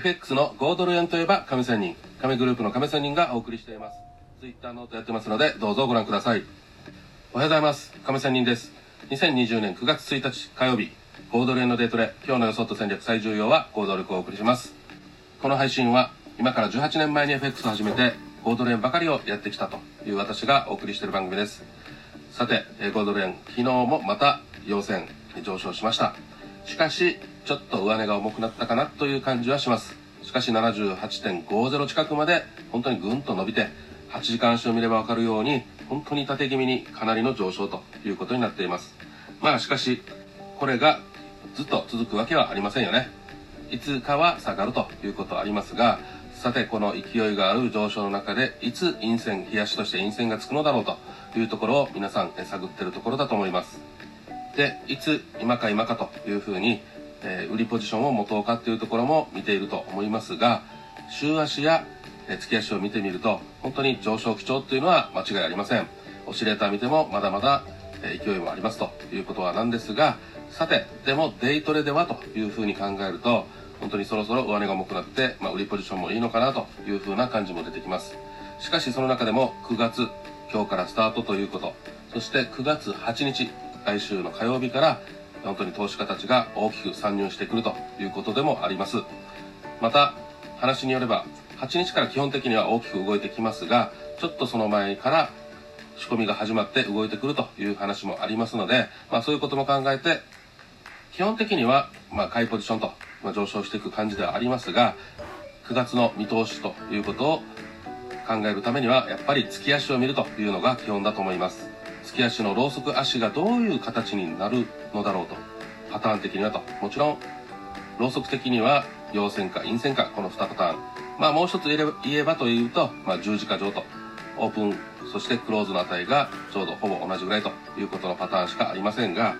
FX の5ドル円といえば亀仙人亀グループの亀仙人がお送りしています。Twitter ノートやってますのでどうぞご覧ください。おはようございます。亀仙人です。2020年9月1日火曜日豪ドル円のデイトレ今日の予想と戦略最重要は豪ドルをお送りします。この配信は今から18年前に FX を始めて豪ドル円ばかりをやってきたという私がお送りしている番組です。さて豪ドル円昨日もまた陽線上昇しました。しかしちょっと上値が重くなったかなという感じはします。しかし78.50近くまで本当にぐんと伸びて8時間足を見ればわかるように本当に縦気味にかなりの上昇ということになっています。まあしかしこれがずっと続くわけはありませんよね。いつかは下がるということはありますがさてこの勢いがある上昇の中でいつ陰線冷やしとして陰線がつくのだろうというところを皆さん探ってるところだと思います。でいつ今か今かというふうにえー、売りポジションを持とうかっていうところも見ていると思いますが週足や、え、月足を見てみると本当に上昇基調っていうのは間違いありません。オシレーター見てもまだまだ、え、勢いもありますということはなんですがさてでもデイトレではというふうに考えると本当にそろそろ上値が重くなって、まあ、売りポジションもいいのかなというふうな感じも出てきます。しかしその中でも9月今日からスタートということそして9月8日来週の火曜日から本当に投資家たちが大きく参入してくるということでもあります。また、話によれば、8日から基本的には大きく動いてきますが、ちょっとその前から仕込みが始まって動いてくるという話もありますので、まあそういうことも考えて、基本的には、まあ買いポジションと、まあ、上昇していく感じではありますが、9月の見通しということを考えるためには、やっぱり月足を見るというのが基本だと思います。月足のローソク足がどういう形になるのだろうとパターン的にはと。もちろんローソク的には陽線か陰線かこの2パターン。まあもう一つ言えばというと、まあ、十字架上と。オープンそしてクローズの値がちょうどほぼ同じぐらいと。いうことのパターンしかありませんが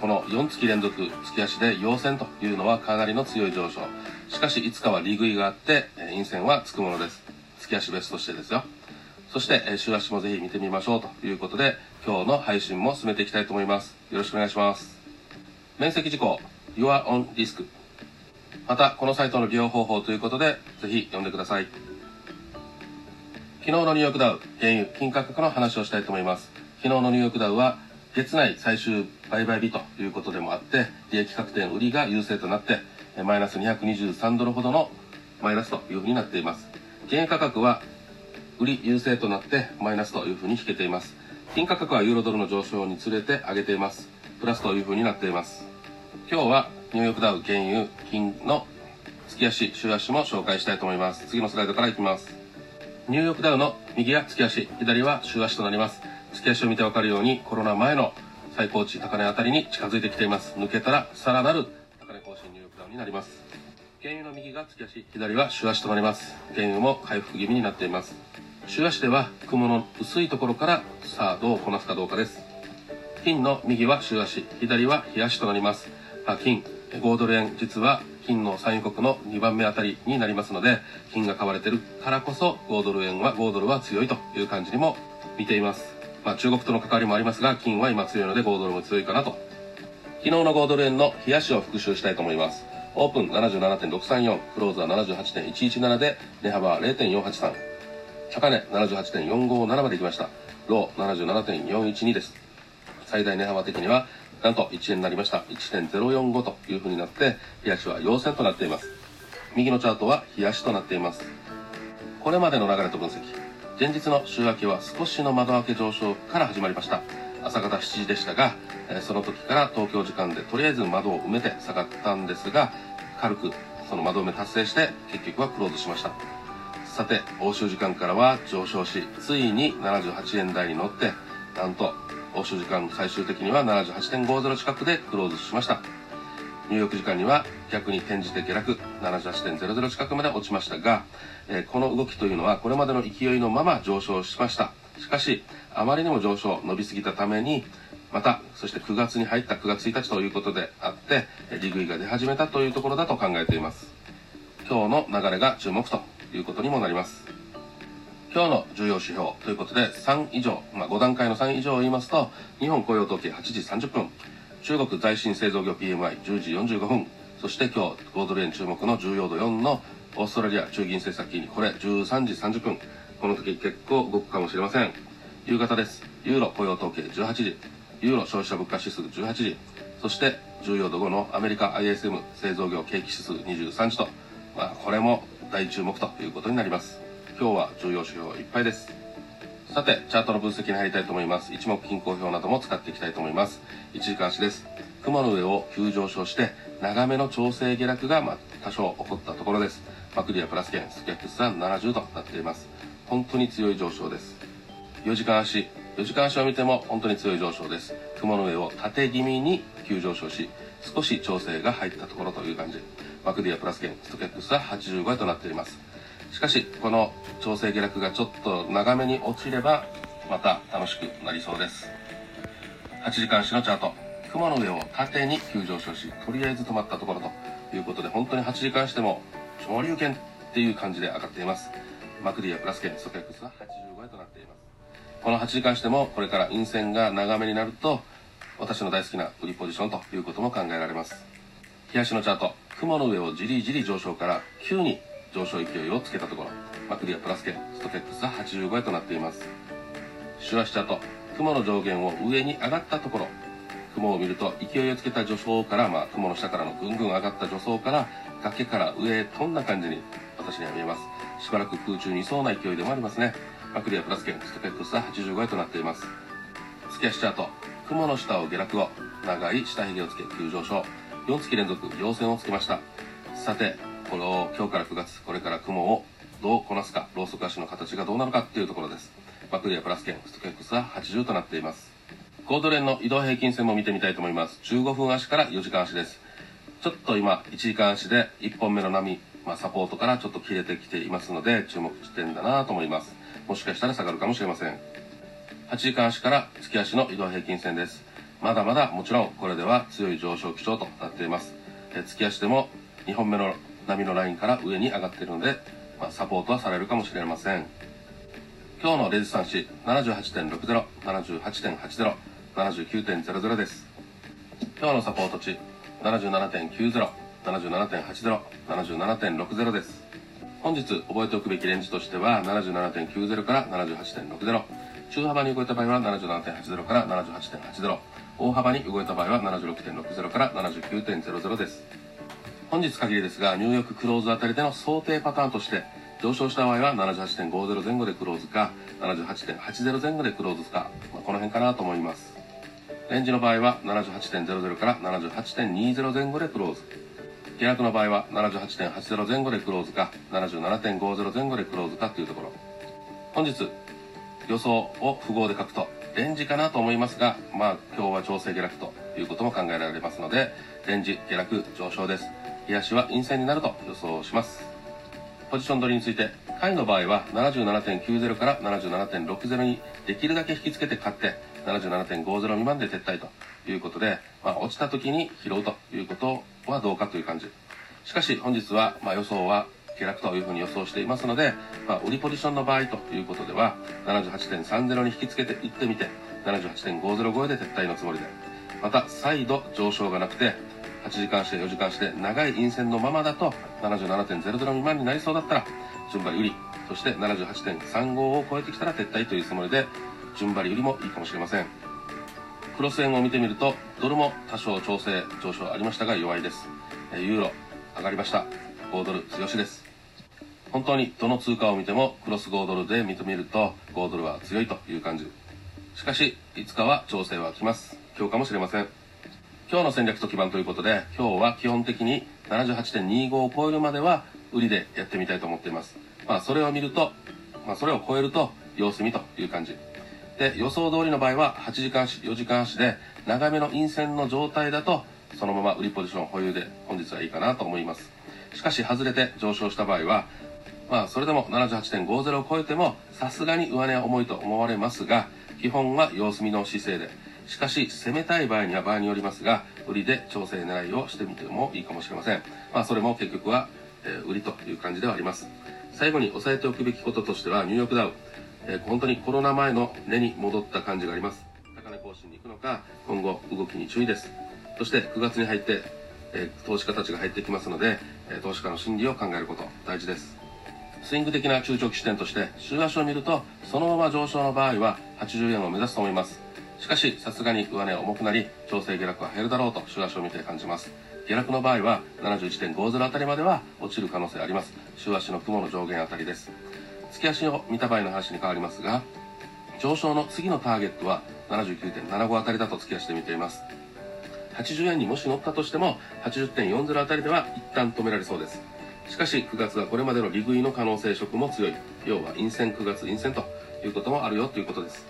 この4月連続月足で陽線というのはかなりの強い上昇。しかしいつかは利食いがあって陰線はつくものです。月足別としてですよ。そして、え週足もぜひ見てみましょうということで、今日の配信も進めていきたいと思います。よろしくお願いします。面積事項、Your on Risk。また、このサイトの利用方法ということで、ぜひ読んでください。昨日のニューヨークダウ、原油、金価格の話をしたいと思います。昨日のニューヨークダウは、月内最終売買日ということでもあって、利益確定の売りが優勢となって、マイナス223ドルほどのマイナスというふうになっています。原油価格は売り優勢となってマイナスというふうに引けています。金価格はユーロドルの上昇につれて上げています。プラスというふうになっています。今日はニューヨークダウ原油金の月足週足も紹介したいと思います。次のスライドからいきます。ニューヨークダウの右は月足左は週足となります。月足を見てわかるようにコロナ前の最高値高値あたりに近づいてきています。抜けたらさらなる高値更新ニューヨークダウになります。原油の右が月足左は週足となります。原油も回復気味になっています。週足では雲の薄いところからさあどうこなすかどうかです。金の右は週足左は日足となります。金5ドル円実は金の産油国の2番目あたりになりますので金が買われてるからこそ5ドル円は5ドルは強いという感じにも見ています。まあ、中国との関わりもありますが金は今強いので5ドルも強いかなと。昨日の5ドル円の冷やしを復習したいと思います。オープン77.634クローズは78.117で値幅は0.483高値78.457まで行きました。ロー77.412です。最大値幅的には、なんと1円になりました。1.045という風になって、冷やしは陽線となっています。右のチャートは冷やしとなっています。これまでの流れと分析。前日の週明けは少しの窓開け上昇から始まりました。朝方7時でしたが、その時から東京時間でとりあえず窓を埋めて下がったんですが、軽くその窓埋め達成して結局はクローズしました。さて、欧州時間からは上昇し、ついに78円台に乗って、なんと、欧州時間最終的には78.50近くでクローズしました。ニューヨーク時間には逆に転じて下落、78.00近くまで落ちましたが、えー、この動きというのはこれまでの勢いのまま上昇しました。しかし、あまりにも上昇、伸びすぎたために、また、そして9月に入った9月1日ということであって、利食いが出始めたというところだと考えています。今日の流れが注目ということにもなります。今日の重要指標ということで3以上、まあ、5段階の3以上を言いますと、日本雇用統計8時30分、中国在新製造業 PMI10 時45分、そして今日、5ドル円注目の重要度4のオーストラリア中銀政策金利、これ13時30分。この時結構動くかもしれません。夕方です。ユーロ雇用統計18時。ユーロ消費者物価指数18時。そして重要度5のアメリカ ISM 製造業景気指数23時と、まあ、これも大注目ということになります。今日は重要指標いっぱいです。さて、チャートの分析に入りたいと思います。一目均衡表なども使っていきたいと思います。1時間足です。雲の上を急上昇して、長めの調整下落が、ま、多少起こったところです。マクリアプラス圏、スキャックスは70となっています。本当に強い上昇です。4時間足、4時間足を見ても本当に強い上昇です。雲の上を縦気味に急上昇し、少し調整が入ったところという感じ。マクディアプラス圏、ストキャックスは85円となっています。しかし、この調整下落がちょっと長めに落ちれば、また楽しくなりそうです。8時間足のチャート。雲の上を縦に急上昇し、とりあえず止まったところということで、本当に8時間しても昇竜拳っていう感じで上がっています。マクディアプラス圏、ストキャックスは85円となっています。この8時間しても、これから陰線が長めになると、私の大好きな売りポジションということも考えられます。冷やしのチャート、雲の上をじりじり上昇から急に上昇勢いをつけたところ、マクリアプラス圏、ストケックスは85円となっています。シュアシチャート、雲の上限を上に上がったところ、雲を見ると勢いをつけた助走から、まあ、雲の下からのぐんぐん上がった助走から、崖から上へ飛んだ感じに私には見えます。しばらく空中にいそうな勢いでもありますね。マクリアプラス圏、ストケックスは85円となっています。月足チャート、雲の下を下落後、長い下髭をつけ急上昇。4月連続陽線をつけました。さて、これを今日から9月、これから雲をどうこなすか、ローソク足の形がどうなるかっていうところです。マクリアプラス圏、ストケックスは80となっています。コードレンの移動平均線も見てみたいと思います。15分足から4時間足です。ちょっと今、1時間足で1本目の波、まあ、サポートからちょっと切れてきていますので、注目地点だなと思います。もしかしたら下がるかもしれません。8時間足から月足の移動平均線です。まだまだもちろんこれでは強い上昇基調となっています。月足でも2本目の波のラインから上に上がっているので、まあ、サポートはされるかもしれません。今日のレジスタンシ78.60、78.80、79.00です。今日のサポート値77.90、77.80、77.60です。本日覚えておくべきレンジとしては77.90から78.60。中幅に動いた場合は77.80から78.80。大幅に動いた場合は76.60から79.00です。本日限りですが、ニューヨーククローズあたりでの想定パターンとして、上昇した場合は78.50前後でクローズか、78.80前後でクローズか、まあ、この辺かなと思います。レンジの場合は78.00から78.20前後でクローズ。下落の場合は78.80前後でクローズか、77.50前後でクローズかというところ。本日、予想を符号で書くと、レンジかなと思いますが、まあ今日は調整下落ということも考えられますので、レンジ下落上昇です。冷やしは陰線になると予想します。ポジション取りについて、買いの場合は77.90から77.60にできるだけ引きつけて買って、77.50未満で撤退ということで、まあ、落ちた時に拾うということはどうかという感じ。しかし本日は、まあ、予想は下落というふうに予想していますので、まあ、売りポジションの場合ということでは、78.30に引きつけていってみて、78.50超えで撤退のつもりで、また再度上昇がなくて、8時間して4時間して長い陰線のままだと77.00未満になりそうだったら順張り売りそして78.35を超えてきたら撤退というつもりで順張り売りもいいかもしれません。クロス円を見てみるとドルも多少調整上昇ありましたが弱いです。ユーロ上がりました。5ドル強しです。本当にどの通貨を見てもクロス5ドルで見てみると5ドルは強いという感じ。しかしいつかは調整は来ます。今日かもしれません。今日の戦略と基盤ということで今日は基本的に78.25を超えるまでは売りでやってみたいと思っています。まあそれを見るとまあそれを超えると様子見という感じ。で予想通りの場合は8時間足4時間足で長めの陰線の状態だとそのまま売りポジション保有で本日はいいかなと思います。しかし外れて上昇した場合はまあそれでも78.50を超えてもさすがに上値は重いと思われますが基本は様子見の姿勢で。しかし攻めたい場合には場合によりますが売りで調整狙いをしてみてもいいかもしれません。まあそれも結局は、えー、売りという感じではあります。最後に押さえておくべきこととしてはニューヨークダウえー、本当にコロナ前の根に戻った感じがあります。高値更新に行くのか今後動きに注意です。そして9月に入ってえ投資家たちが入ってきますので、え投資家の心理を考えること大事です。スイング的な中長期視点として週足を見るとそのまま上昇の場合は80円を目指すと思います。しかしさすがに上値は重くなり調整下落は減るだろうと週足を見て感じます。下落の場合は71.50あたりまでは落ちる可能性あります。週足の雲の上限あたりです。月足を見た場合の話に変わりますが上昇の次のターゲットは79.75あたりだと月足で見ています。80円にもし乗ったとしても80.40あたりでは一旦止められそうです。しかし9月はこれまでの利食いの可能性色も強い。要は陰線9月陰線ということもあるよということです。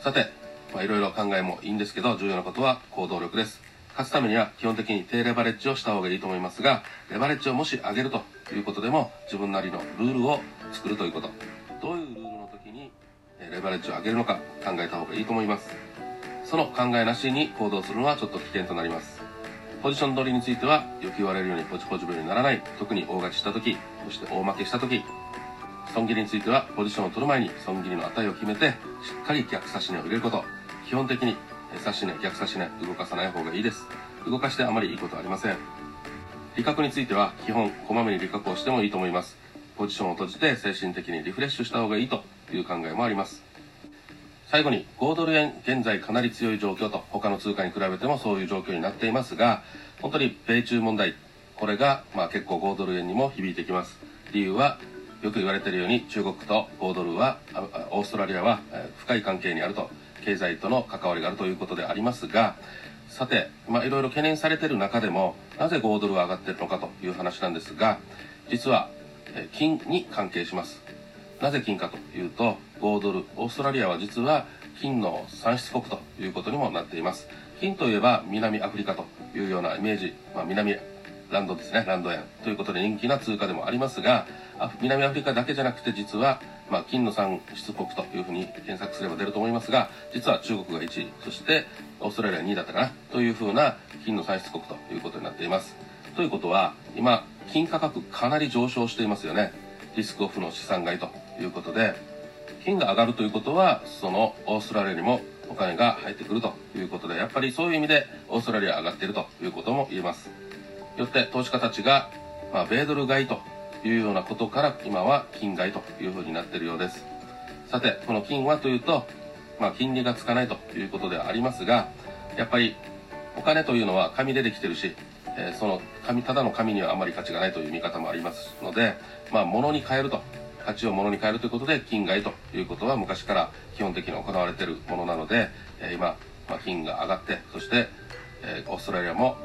さていろいろ考えもいいんですけど重要なことは行動力です。勝つためには基本的に低レバレッジをした方がいいと思いますがレバレッジをもし上げるということでも自分なりのルールを作るということ。どういうルールの時にレバレッジを上げるのか考えた方がいいと思います。その考えなしに行動するのはちょっと危険となります。ポジション取りについてはよく言われるようにポチポチブにならない。特に大勝ちした時そして大負けした時。損切りについてはポジションを取る前に損切りの値を決めてしっかり逆差し値を入れること。基本的に差し値逆差し値動かさない方がいいです。動かしてあまりいいことはありません。利確については基本こまめに利確をしてもいいと思います。ポジションを閉じて精神的にリフレッシュした方がいいという考えもあります。最後に5ドル円現在かなり強い状況と他の通貨に比べてもそういう状況になっていますが本当に米中問題これがまあ結構5ドル円にも響いてきます。理由はよく言われているように中国と5ドルはオーストラリアは深い関係にあると経済との関わりがあるということでありますがさて、まあ、いろいろ懸念されている中でもなぜ5ドルは上がっているのかという話なんですが実は金に関係します。なぜ金かというと5ドルオーストラリアは実は金の産出国ということにもなっています。金といえば南アフリカというようなイメージ、まあ、南ランドですねランド円ということで人気な通貨でもありますが南アフリカだけじゃなくて実は、まあ、金の産出国というふうに検索すれば出ると思いますが実は中国が1位そしてオーストラリア2位だったかなというふうな金の産出国ということになっています。ということは今金価格かなり上昇していますよね。リスクオフの資産買いと。いうことで金が上がるということはそのオーストラリアにもお金が入ってくるということでやっぱりそういう意味でオーストラリア上がっているということも言えます。よって投資家たちが、まあ、米ドル買いというようなことから今は金買いというふうになっているようです。さてこの金はというと、まあ、金利がつかないということではありますがやっぱりお金というのは紙でできてるし、え、その紙ただの紙にはあまり価値がないという見方もありますので、まあ、物に変えると価値を物に変えるということで金買いということは昔から基本的に行われているものなので、えー、今、まあ、金が上がってそして、えー、オーストラリアも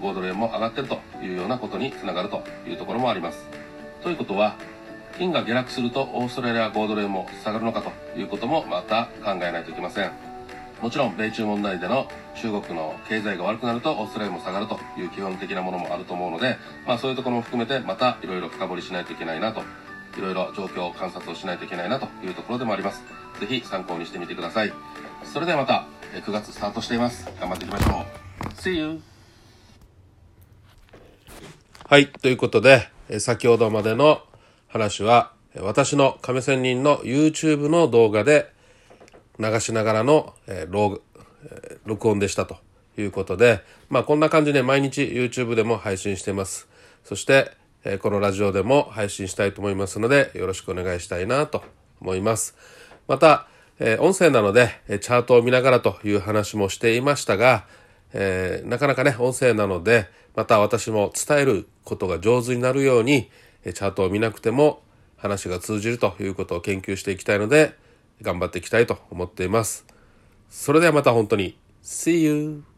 5ドル円も上がってるというようなことにつながるというところもあります。ということは金が下落するとオーストラリア5ドル円も下がるのかということもまた考えないといけません。もちろん米中問題での中国の経済が悪くなるとオーストラリアも下がるという基本的なものもあると思うので、まあ、そういうところも含めてまたいろいろ深掘りしないといけないなといろいろ状況観察をしないといけないなというところでもあります。ぜひ参考にしてみてください。それではまた9月スタートしています。頑張っていきましょう。See you! はい。ということで、先ほどまでの話は、私の亀仙人の YouTube の動画で流しながらの、えー、録音でしたということで、まあこんな感じで毎日 YouTube でも配信しています。そして、えこのラジオでも配信したいと思いますので、よろしくお願いしたいなと思います。また、え音声なので、チャートを見ながらという話もしていましたが、え、なかなかね、音声なので、また私も伝えることが上手になるように、チャートを見なくても話が通じるということを研究していきたいので、頑張っていきたいと思っています。それではまた本当に、See you!